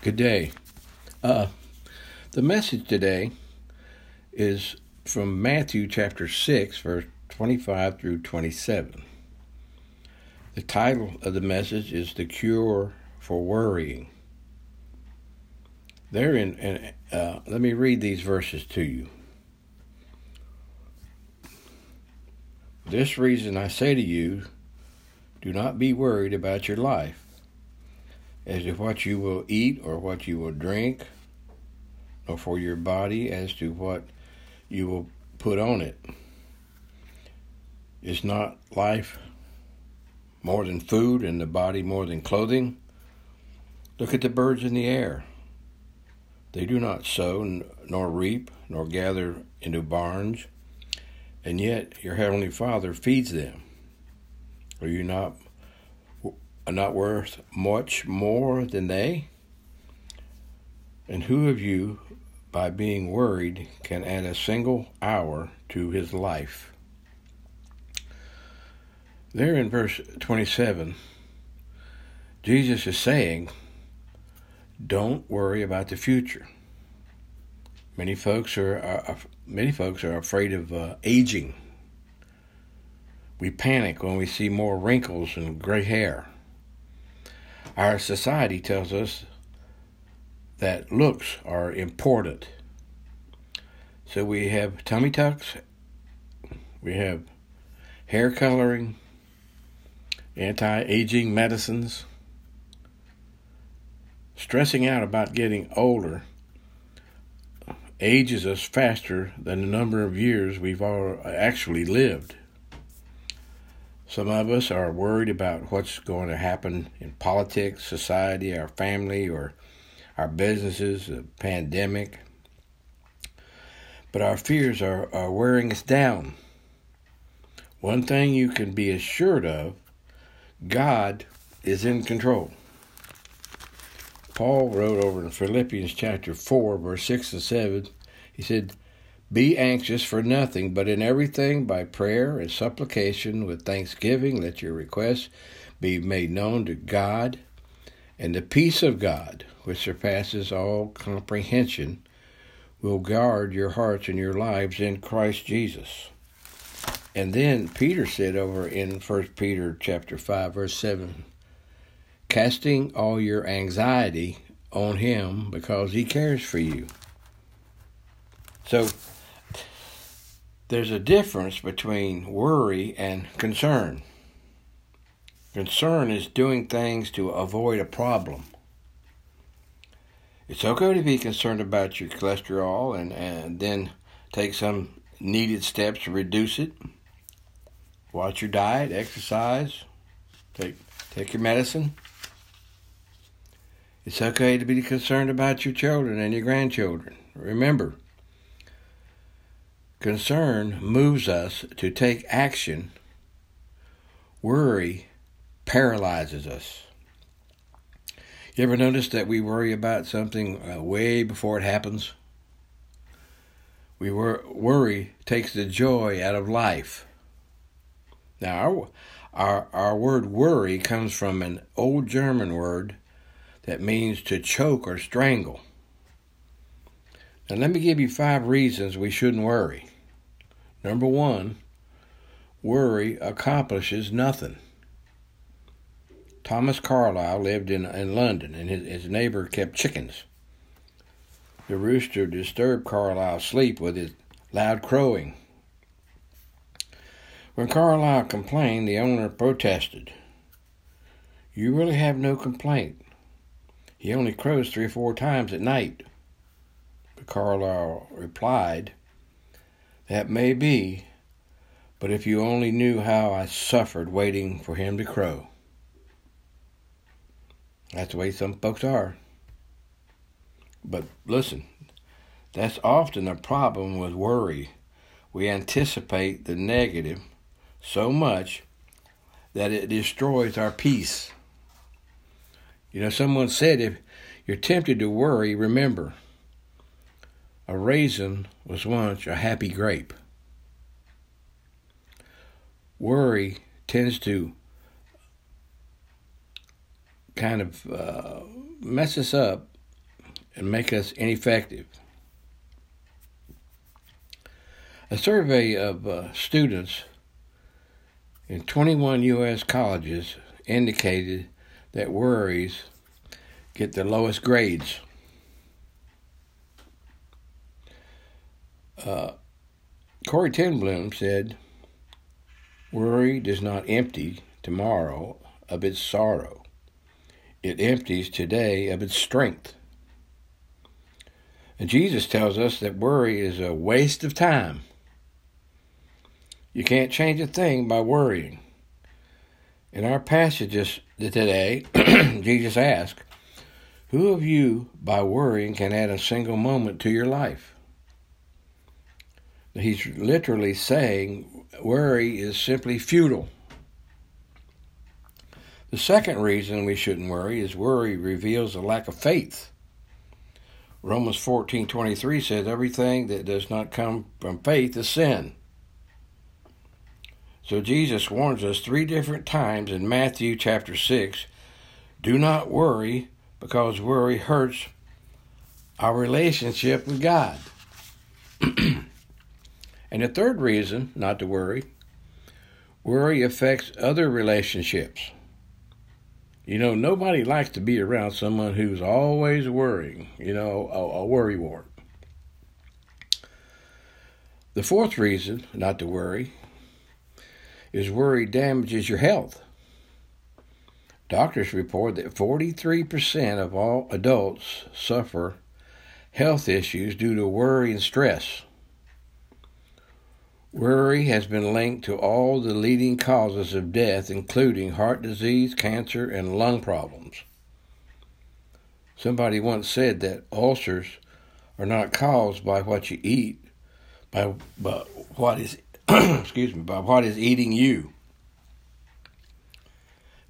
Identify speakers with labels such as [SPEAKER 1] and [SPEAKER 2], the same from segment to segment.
[SPEAKER 1] Good day. Uh, the message today is from Matthew chapter 6, verse 25 through 27. The title of the message is The Cure for Worrying. Therein, and uh, let me read these verses to you. this reason I say to you, do not be worried about your life as to what you will eat or what you will drink, nor for your body as to what you will put on it. Is not life more than food and the body more than clothing? Look at the birds in the air. They do not sow, nor reap, nor gather into barns, and yet your heavenly Father feeds them. Are you not are not worth much more than they? And who of you, by being worried, can add a single hour to his life? There in verse 27, Jesus is saying, Don't worry about the future. Many folks are, are many folks are afraid of uh, aging. We panic when we see more wrinkles and gray hair. Our society tells us that looks are important. So we have tummy tucks, we have hair coloring, anti aging medicines. Stressing out about getting older ages us faster than the number of years we've all actually lived. Some of us are worried about what's going to happen in politics, society, our family, or our businesses, the pandemic. But our fears are, are wearing us down. One thing you can be assured of God is in control. Paul wrote over in Philippians chapter 4, verse 6 and 7, he said, be anxious for nothing, but in everything by prayer and supplication with thanksgiving let your requests be made known to God, and the peace of God, which surpasses all comprehension, will guard your hearts and your lives in Christ Jesus. And then Peter said over in 1 Peter chapter 5 verse 7, casting all your anxiety on him because he cares for you. So there's a difference between worry and concern. Concern is doing things to avoid a problem. It's okay to be concerned about your cholesterol and, and then take some needed steps to reduce it. Watch your diet, exercise, take take your medicine. It's okay to be concerned about your children and your grandchildren. Remember, Concern moves us to take action. Worry paralyzes us. You ever notice that we worry about something uh, way before it happens? We wor- worry takes the joy out of life. Now, our, our, our word worry comes from an old German word that means to choke or strangle. Now, let me give you five reasons we shouldn't worry. Number one, worry accomplishes nothing. Thomas Carlyle lived in, in London, and his, his neighbor kept chickens. The rooster disturbed Carlyle's sleep with his loud crowing. When Carlyle complained, the owner protested. You really have no complaint. He only crows three or four times at night. But Carlyle replied, That may be, but if you only knew how I suffered waiting for him to crow. That's the way some folks are. But listen, that's often a problem with worry. We anticipate the negative so much that it destroys our peace. You know, someone said if you're tempted to worry, remember, a raisin was once a happy grape. Worry tends to kind of uh, mess us up and make us ineffective. A survey of uh, students in 21 U.S. colleges indicated that worries get the lowest grades. Uh, Corrie ten Boom said, Worry does not empty tomorrow of its sorrow, it empties today of its strength. And Jesus tells us that worry is a waste of time. You can't change a thing by worrying. In our passages today, Jesus asked, Who of you, by worrying, can add a single moment to your life? He's literally saying worry is simply futile. The second reason we shouldn't worry is worry reveals a lack of faith. Romans 14:23 says everything that does not come from faith is sin. So Jesus warns us three different times in Matthew chapter 6, do not worry because worry hurts our relationship with God. and the third reason not to worry, worry affects other relationships. You know, nobody likes to be around someone who's always worrying, you know, a, a worry wart. The fourth reason not to worry is worry damages your health. Doctors report that 43% of all adults suffer health issues due to worry and stress. Worry has been linked to all the leading causes of death, including heart disease, cancer, and lung problems. Somebody once said that ulcers are not caused by what you eat, by, by what is excuse me, by what is eating you.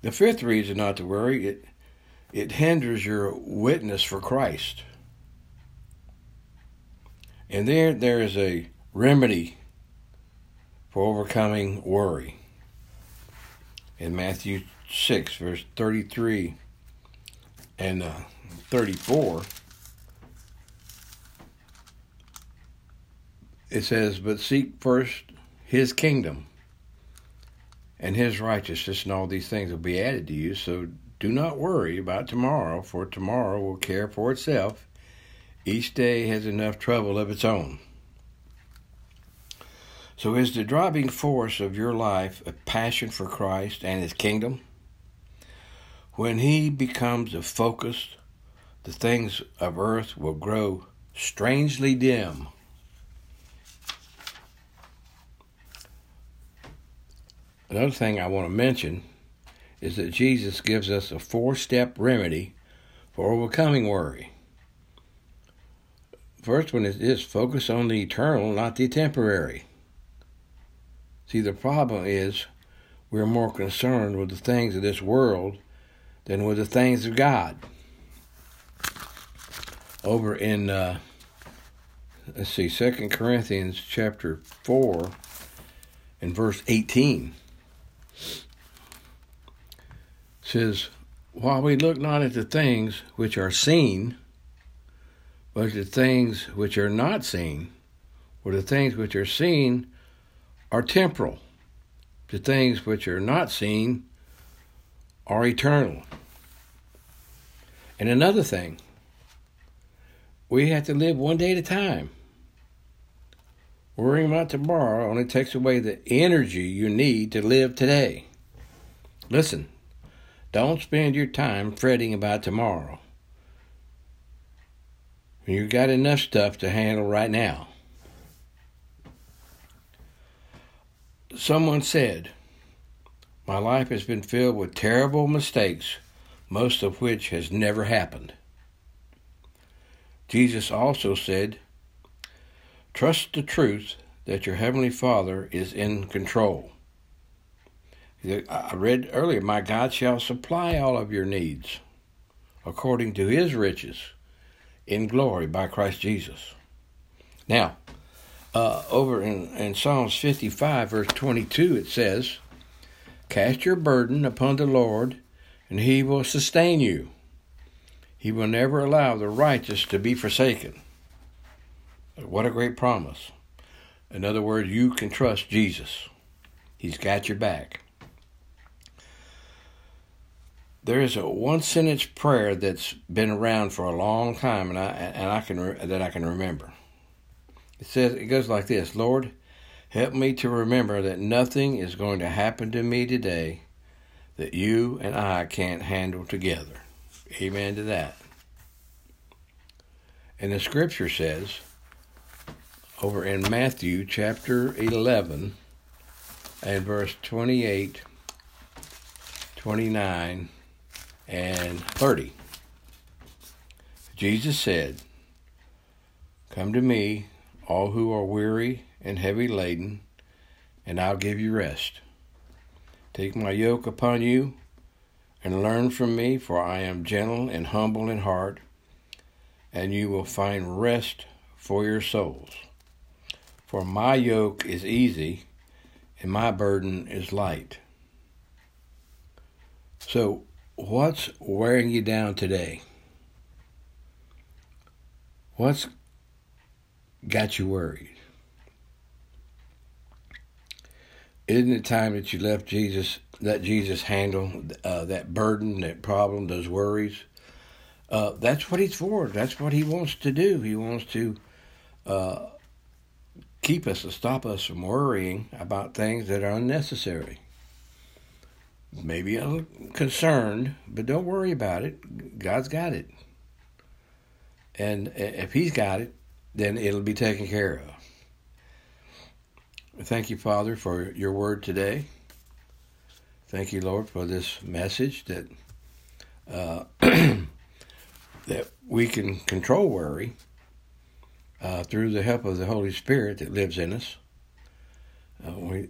[SPEAKER 1] The fifth reason not to worry, it it hinders your witness for Christ. And there there is a remedy for overcoming worry. In Matthew 6, verse 33 and uh, 34, it says, But seek first his kingdom and his righteousness, and all these things will be added to you. So do not worry about tomorrow, for tomorrow will care for itself. Each day has enough trouble of its own. So, is the driving force of your life a passion for Christ and His kingdom? When He becomes the focus, the things of earth will grow strangely dim. Another thing I want to mention is that Jesus gives us a four step remedy for overcoming worry. First one is this focus on the eternal, not the temporary. See, the problem is we're more concerned with the things of this world than with the things of God. Over in, uh, let's see, Second Corinthians chapter 4 and verse 18 says, While we look not at the things which are seen, but the things which are not seen, or the things which are seen are temporal. The things which are not seen are eternal. And another thing, we have to live one day at a time. Worrying about tomorrow only takes away the energy you need to live today. Listen, don't spend your time fretting about tomorrow. You've got enough stuff to handle right now. Someone said, My life has been filled with terrible mistakes, most of which has never happened. Jesus also said, Trust the truth that your Heavenly Father is in control. I read earlier, My God shall supply all of your needs according to His riches in glory by Christ Jesus. Now, uh, over in, in Psalms 55, verse 22, it says, Cast your burden upon the Lord, and he will sustain you. He will never allow the righteous to be forsaken. What a great promise. In other words, you can trust Jesus. He's got your back. There is a one sentence prayer that's been around for a long time, and I and I can that I can remember. It says it goes like this: Lord, help me to remember that nothing is going to happen to me today that you and I can't handle together. Amen to that. And the scripture says over in Matthew chapter 11 and verse 28, 29, and 30. Jesus said, Come to me, all who are weary and heavy laden, and I'll give you rest. Take my yoke upon you and learn from me, for I am gentle and humble in heart, and you will find rest for your souls. For my yoke is easy and my burden is light. So, what's wearing you down today? What's got you worried? Isn't it time that you left Jesus, let Jesus handle uh, that burden, that problem, those worries? Uh, that's what he's for. That's what he wants to do. He wants to uh, keep us to stop us from worrying about things that are unnecessary. Maybe I'm concerned, but don't worry about it. God's got it. And if He's got it, then it'll be taken care of. Thank you, Father, for your word today. Thank you, Lord, for this message that uh, that we can control worry uh, through the help of the Holy Spirit that lives in us. Uh, we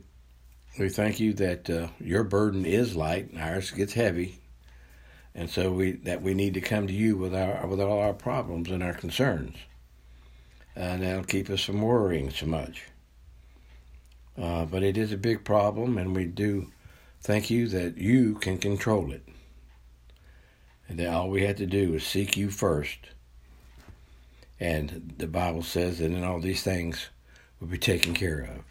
[SPEAKER 1] we thank you that uh, your burden is light, and ours gets heavy, and so we that we need to come to you with our with all our problems and our concerns, and that'll keep us from worrying so much. Uh, but it is a big problem, and we do thank you that you can control it, and that all we have to do is seek you first and the Bible says that in all these things will be taken care of.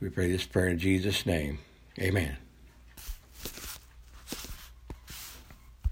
[SPEAKER 1] We pray this prayer in Jesus' name. Amen.